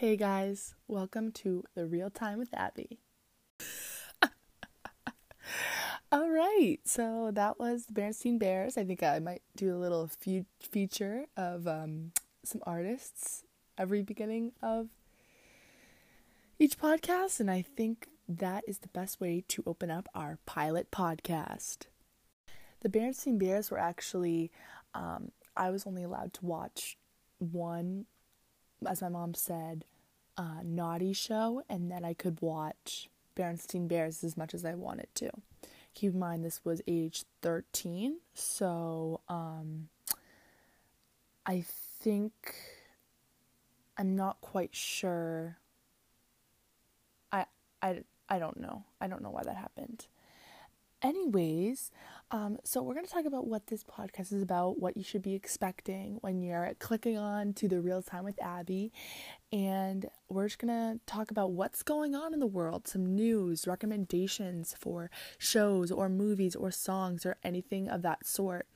Hey guys, welcome to the Real Time with Abby. All right, so that was the Berenstein Bears. I think I might do a little fe- feature of um, some artists every beginning of each podcast, and I think that is the best way to open up our pilot podcast. The Berenstein Bears were actually, um, I was only allowed to watch one, as my mom said, uh, naughty show, and then I could watch Berenstein Bears as much as I wanted to. Keep in mind, this was age 13, so um, I think I'm not quite sure. I, I, I don't know. I don't know why that happened. Anyways, um, so we're going to talk about what this podcast is about, what you should be expecting when you're clicking on to the real time with Abby, and we're just going to talk about what's going on in the world, some news, recommendations for shows or movies or songs or anything of that sort,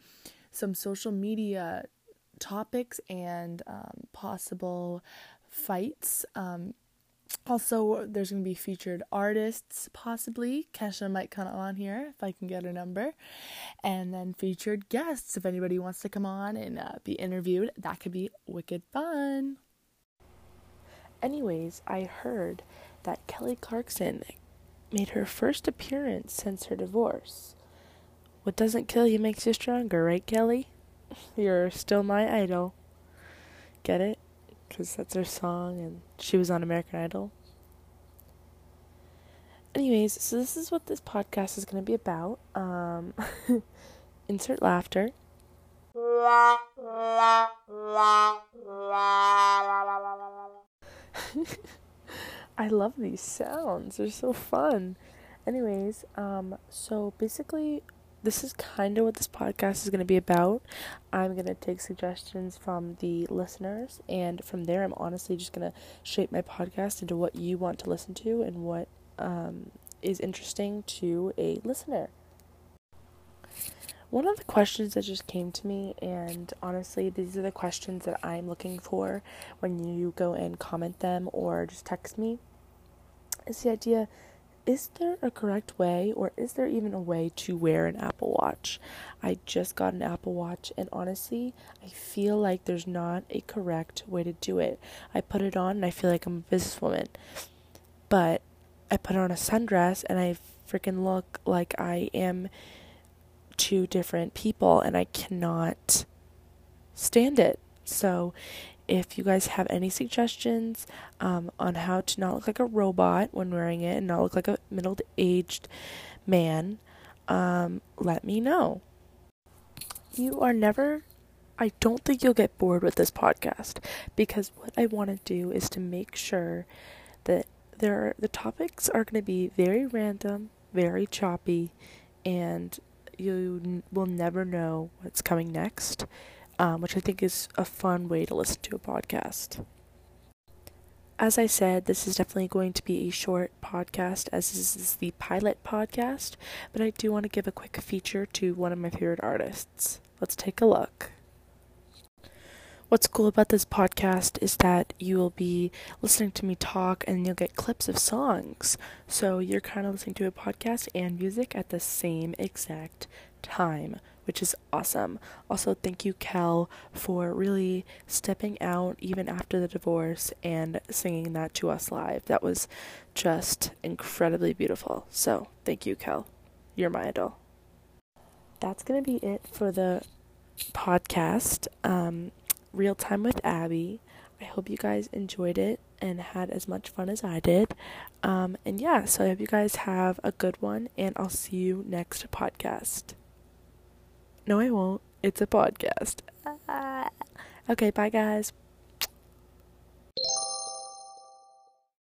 some social media topics and um, possible fights. Um, also, there's going to be featured artists, possibly. Kesha might come on here if I can get a number. And then featured guests, if anybody wants to come on and uh, be interviewed. That could be wicked fun. Anyways, I heard that Kelly Clarkson made her first appearance since her divorce. What doesn't kill you makes you stronger, right, Kelly? You're still my idol. Get it? Because that's her song, and she was on American Idol. Anyways, so this is what this podcast is going to be about. Um, insert laughter. I love these sounds. They're so fun. Anyways, um, so basically this is kind of what this podcast is going to be about. I'm going to take suggestions from the listeners, and from there, I'm honestly just going to shape my podcast into what you want to listen to and what um, is interesting to a listener. One of the questions that just came to me, and honestly, these are the questions that I'm looking for when you go and comment them or just text me, is the idea is there a correct way or is there even a way to wear an Apple Watch? I just got an Apple Watch and honestly, I feel like there's not a correct way to do it. I put it on and I feel like I'm a businesswoman. But I put on a sundress and I freaking look like I am two different people and I cannot stand it. So if you guys have any suggestions um, on how to not look like a robot when wearing it and not look like a middle aged man, um, let me know. You are never, I don't think you'll get bored with this podcast because what I want to do is to make sure that there are, the topics are going to be very random, very choppy, and you will never know what's coming next um, which I think is a fun way to listen to a podcast. As I said, this is definitely going to be a short podcast, as this is the pilot podcast, but I do want to give a quick feature to one of my favorite artists. Let's take a look. What's cool about this podcast is that you will be listening to me talk and you'll get clips of songs. So you're kind of listening to a podcast and music at the same exact time, which is awesome. Also, thank you, Kel, for really stepping out even after the divorce and singing that to us live. That was just incredibly beautiful. So, thank you, Kel. You're my idol. That's going to be it for the podcast, um, Real Time with Abby. I hope you guys enjoyed it and had as much fun as I did. Um, and yeah, so I hope you guys have a good one, and I'll see you next podcast. No, I won't. It's a podcast. okay, bye, guys.